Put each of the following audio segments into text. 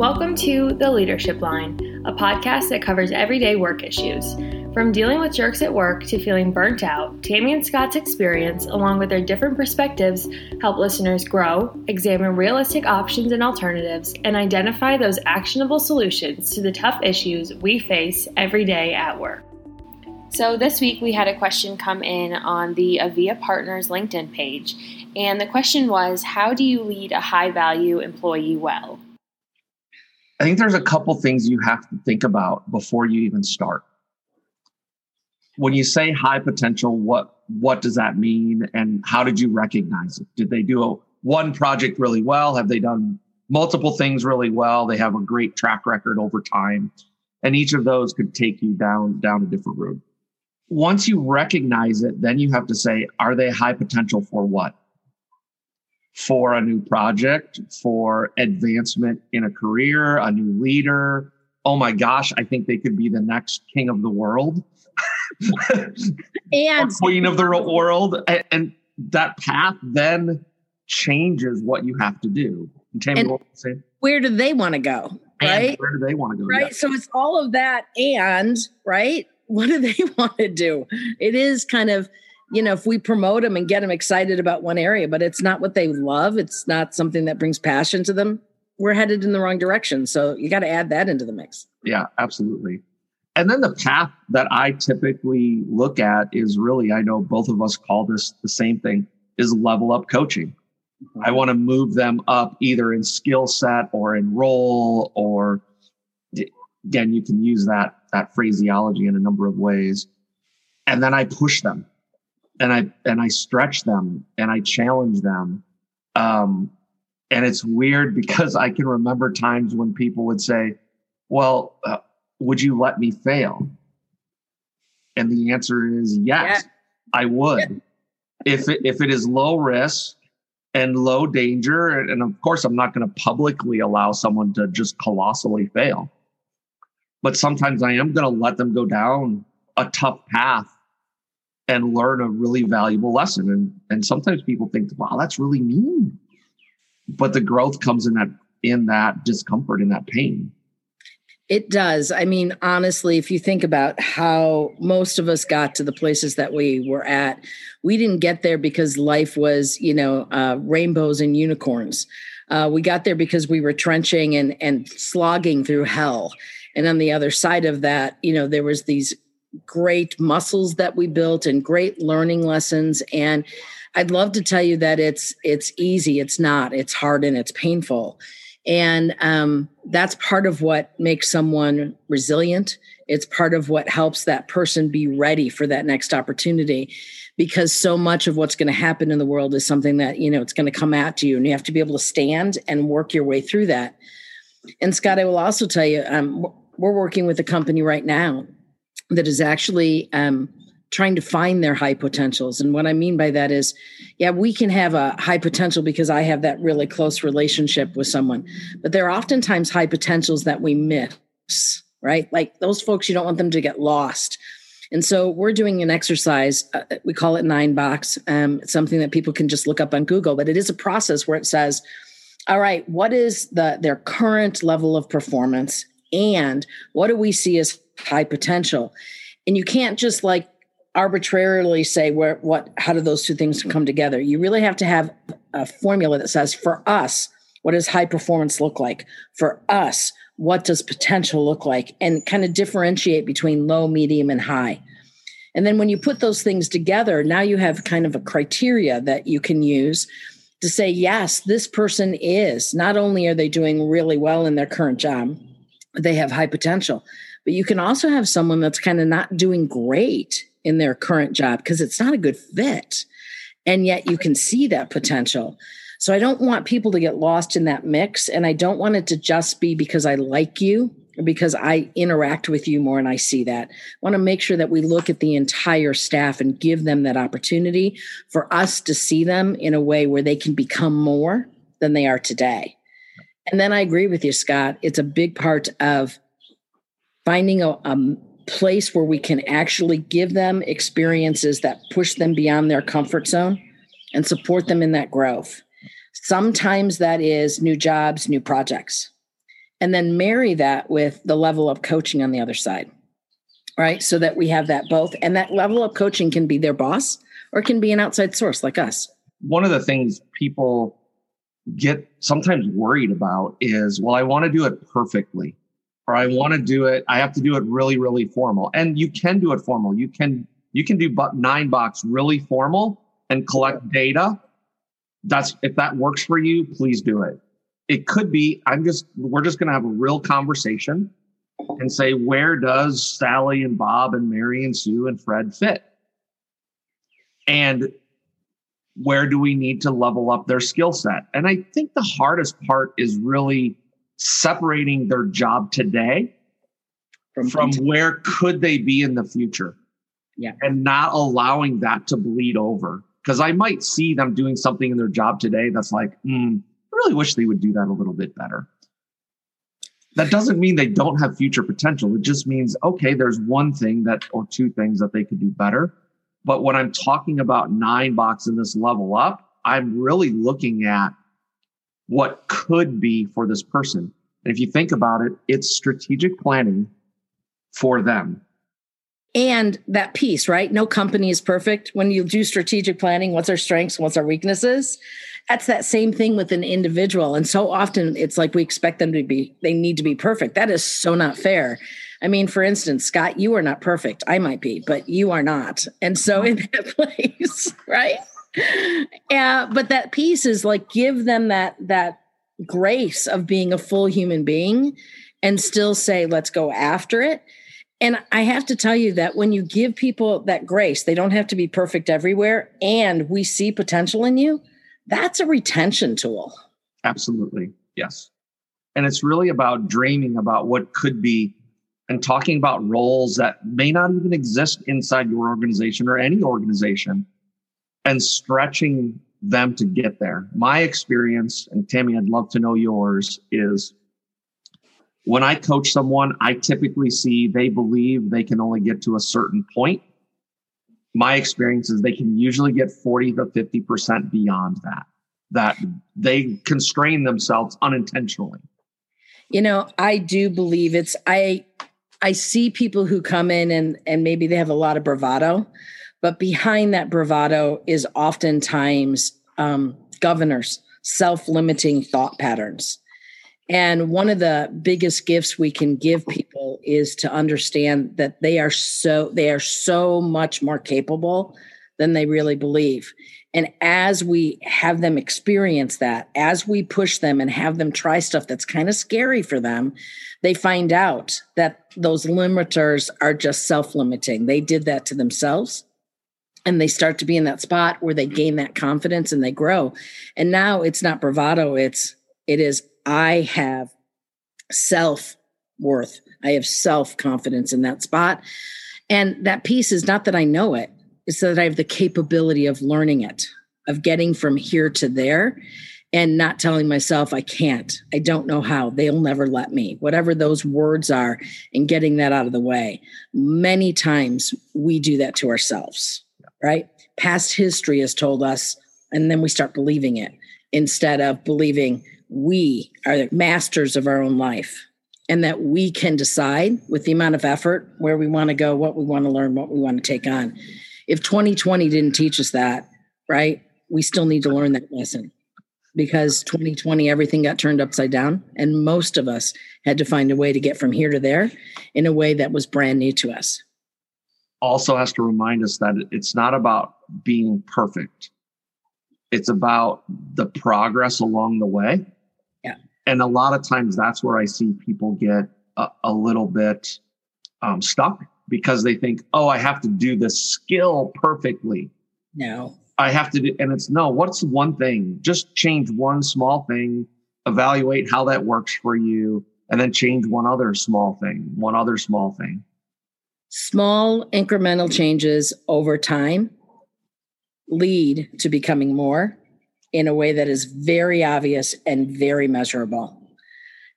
Welcome to The Leadership Line, a podcast that covers everyday work issues. From dealing with jerks at work to feeling burnt out, Tammy and Scott's experience, along with their different perspectives, help listeners grow, examine realistic options and alternatives, and identify those actionable solutions to the tough issues we face every day at work. So, this week we had a question come in on the Aveea Partners LinkedIn page, and the question was How do you lead a high value employee well? I think there's a couple things you have to think about before you even start. When you say high potential, what what does that mean and how did you recognize it? Did they do a, one project really well? Have they done multiple things really well? They have a great track record over time. And each of those could take you down down a different road. Once you recognize it, then you have to say, are they high potential for what? For a new project, for advancement in a career, a new leader. Oh my gosh, I think they could be the next king of the world. and queen of the world. And that path then changes what you have to do. Tammy, and where do they want to go? Right? And where do they want to go? Right. Yeah. So it's all of that and right. What do they want to do? It is kind of you know, if we promote them and get them excited about one area, but it's not what they love, it's not something that brings passion to them, we're headed in the wrong direction. So you got to add that into the mix. Yeah, absolutely. And then the path that I typically look at is really, I know both of us call this the same thing, is level up coaching. Mm-hmm. I want to move them up either in skill set or in role, or again, you can use that that phraseology in a number of ways. And then I push them and I and I stretch them and I challenge them. Um, and it's weird because I can remember times when people would say, "Well, uh, would you let me fail?" And the answer is yes, yeah. I would. If it, if it is low risk and low danger, and of course, I'm not going to publicly allow someone to just colossally fail. But sometimes I am going to let them go down a tough path and learn a really valuable lesson. And and sometimes people think, wow, that's really mean. But the growth comes in that in that discomfort, in that pain. It does. I mean, honestly, if you think about how most of us got to the places that we were at, we didn't get there because life was, you know, uh, rainbows and unicorns. Uh, we got there because we were trenching and and slogging through hell. And on the other side of that, you know, there was these great muscles that we built and great learning lessons. And i'd love to tell you that it's it's easy it's not it's hard and it's painful. And um, that's part of what makes someone resilient. It's part of what helps that person be ready for that next opportunity because so much of what's going to happen in the world is something that you know it's going to come at you and you have to be able to stand and work your way through that. And scott i will also tell you um, we're working with a company right now that is actually um, trying to find their high potentials. And what I mean by that is, yeah, we can have a high potential because I have that really close relationship with someone, but there are oftentimes high potentials that we miss, right? Like those folks, you don't want them to get lost. And so we're doing an exercise. Uh, we call it nine box. Um, it's something that people can just look up on Google, but it is a process where it says, all right, what is the their current level of performance, and what do we see as high potential. And you can't just like arbitrarily say where what how do those two things come together. You really have to have a formula that says for us, what does high performance look like? For us, what does potential look like? And kind of differentiate between low, medium, and high. And then when you put those things together, now you have kind of a criteria that you can use to say, yes, this person is not only are they doing really well in their current job, they have high potential, but you can also have someone that's kind of not doing great in their current job because it's not a good fit. And yet you can see that potential. So I don't want people to get lost in that mix. And I don't want it to just be because I like you or because I interact with you more and I see that. I want to make sure that we look at the entire staff and give them that opportunity for us to see them in a way where they can become more than they are today. And then I agree with you, Scott. It's a big part of finding a, a place where we can actually give them experiences that push them beyond their comfort zone and support them in that growth. Sometimes that is new jobs, new projects. and then marry that with the level of coaching on the other side. Right. So that we have that both. And that level of coaching can be their boss or can be an outside source like us. One of the things people get sometimes worried about is, well, I want to do it perfectly, or I want to do it, I have to do it really, really formal. And you can do it formal. You can you can do nine box really formal and collect data. That's if that works for you, please do it. It could be, I'm just, we're just going to have a real conversation and say, where does Sally and Bob and Mary and Sue and Fred fit? And where do we need to level up their skill set? And I think the hardest part is really separating their job today from, from where could they be in the future. Yeah. And not allowing that to bleed over. Because I might see them doing something in their job today that's like, hmm, I really wish they would do that a little bit better. That doesn't mean they don't have future potential. It just means, okay, there's one thing that, or two things that they could do better. But when I'm talking about nine box in this level up, I'm really looking at what could be for this person. And if you think about it, it's strategic planning for them. And that piece, right? No company is perfect. When you do strategic planning, what's our strengths, what's our weaknesses? That's that same thing with an individual. And so often it's like we expect them to be, they need to be perfect. That is so not fair. I mean, for instance, Scott, you are not perfect. I might be, but you are not. And so in that place, right? Yeah, but that piece is like give them that that grace of being a full human being and still say, let's go after it. And I have to tell you that when you give people that grace, they don't have to be perfect everywhere, and we see potential in you, that's a retention tool. Absolutely. Yes. And it's really about dreaming about what could be and talking about roles that may not even exist inside your organization or any organization and stretching them to get there. My experience, and Tammy, I'd love to know yours, is when I coach someone, I typically see they believe they can only get to a certain point. My experience is they can usually get 40 to 50% beyond that, that they constrain themselves unintentionally. You know, I do believe it's, I, I see people who come in and and maybe they have a lot of bravado, but behind that bravado is oftentimes um, governors, self-limiting thought patterns. And one of the biggest gifts we can give people is to understand that they are so they are so much more capable than they really believe. And as we have them experience that, as we push them and have them try stuff that's kind of scary for them, they find out that those limiters are just self limiting. They did that to themselves. And they start to be in that spot where they gain that confidence and they grow. And now it's not bravado, it's, it is, I have self worth. I have self confidence in that spot. And that piece is not that I know it, it's that I have the capability of learning it, of getting from here to there and not telling myself I can't, I don't know how, they'll never let me, whatever those words are, and getting that out of the way. Many times we do that to ourselves, right? Past history has told us, and then we start believing it instead of believing we are the masters of our own life and that we can decide with the amount of effort where we want to go, what we want to learn, what we want to take on. If 2020 didn't teach us that, right, we still need to learn that lesson because 2020 everything got turned upside down and most of us had to find a way to get from here to there in a way that was brand new to us also has to remind us that it's not about being perfect. It's about the progress along the way. Yeah. And a lot of times that's where i see people get a, a little bit um, stuck because they think oh i have to do this skill perfectly. No. I have to do, and it's no, what's one thing? Just change one small thing, evaluate how that works for you, and then change one other small thing, one other small thing. Small incremental changes over time lead to becoming more in a way that is very obvious and very measurable.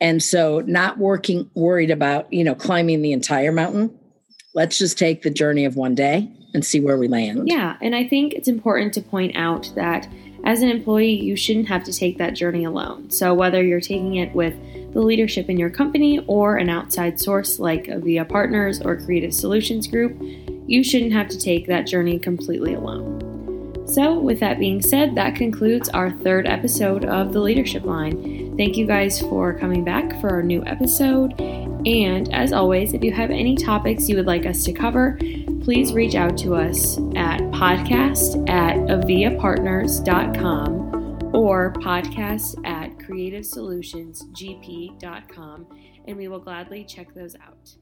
And so not working worried about, you know, climbing the entire mountain. Let's just take the journey of one day and see where we land. Yeah, and I think it's important to point out that as an employee, you shouldn't have to take that journey alone. So whether you're taking it with the leadership in your company or an outside source like Aveea Partners or Creative Solutions Group, you shouldn't have to take that journey completely alone. So, with that being said, that concludes our third episode of The Leadership Line. Thank you guys for coming back for our new episode. And as always, if you have any topics you would like us to cover, please reach out to us at podcast at aveeapartners.com or podcast at creativesolutionsgp.com, and we will gladly check those out.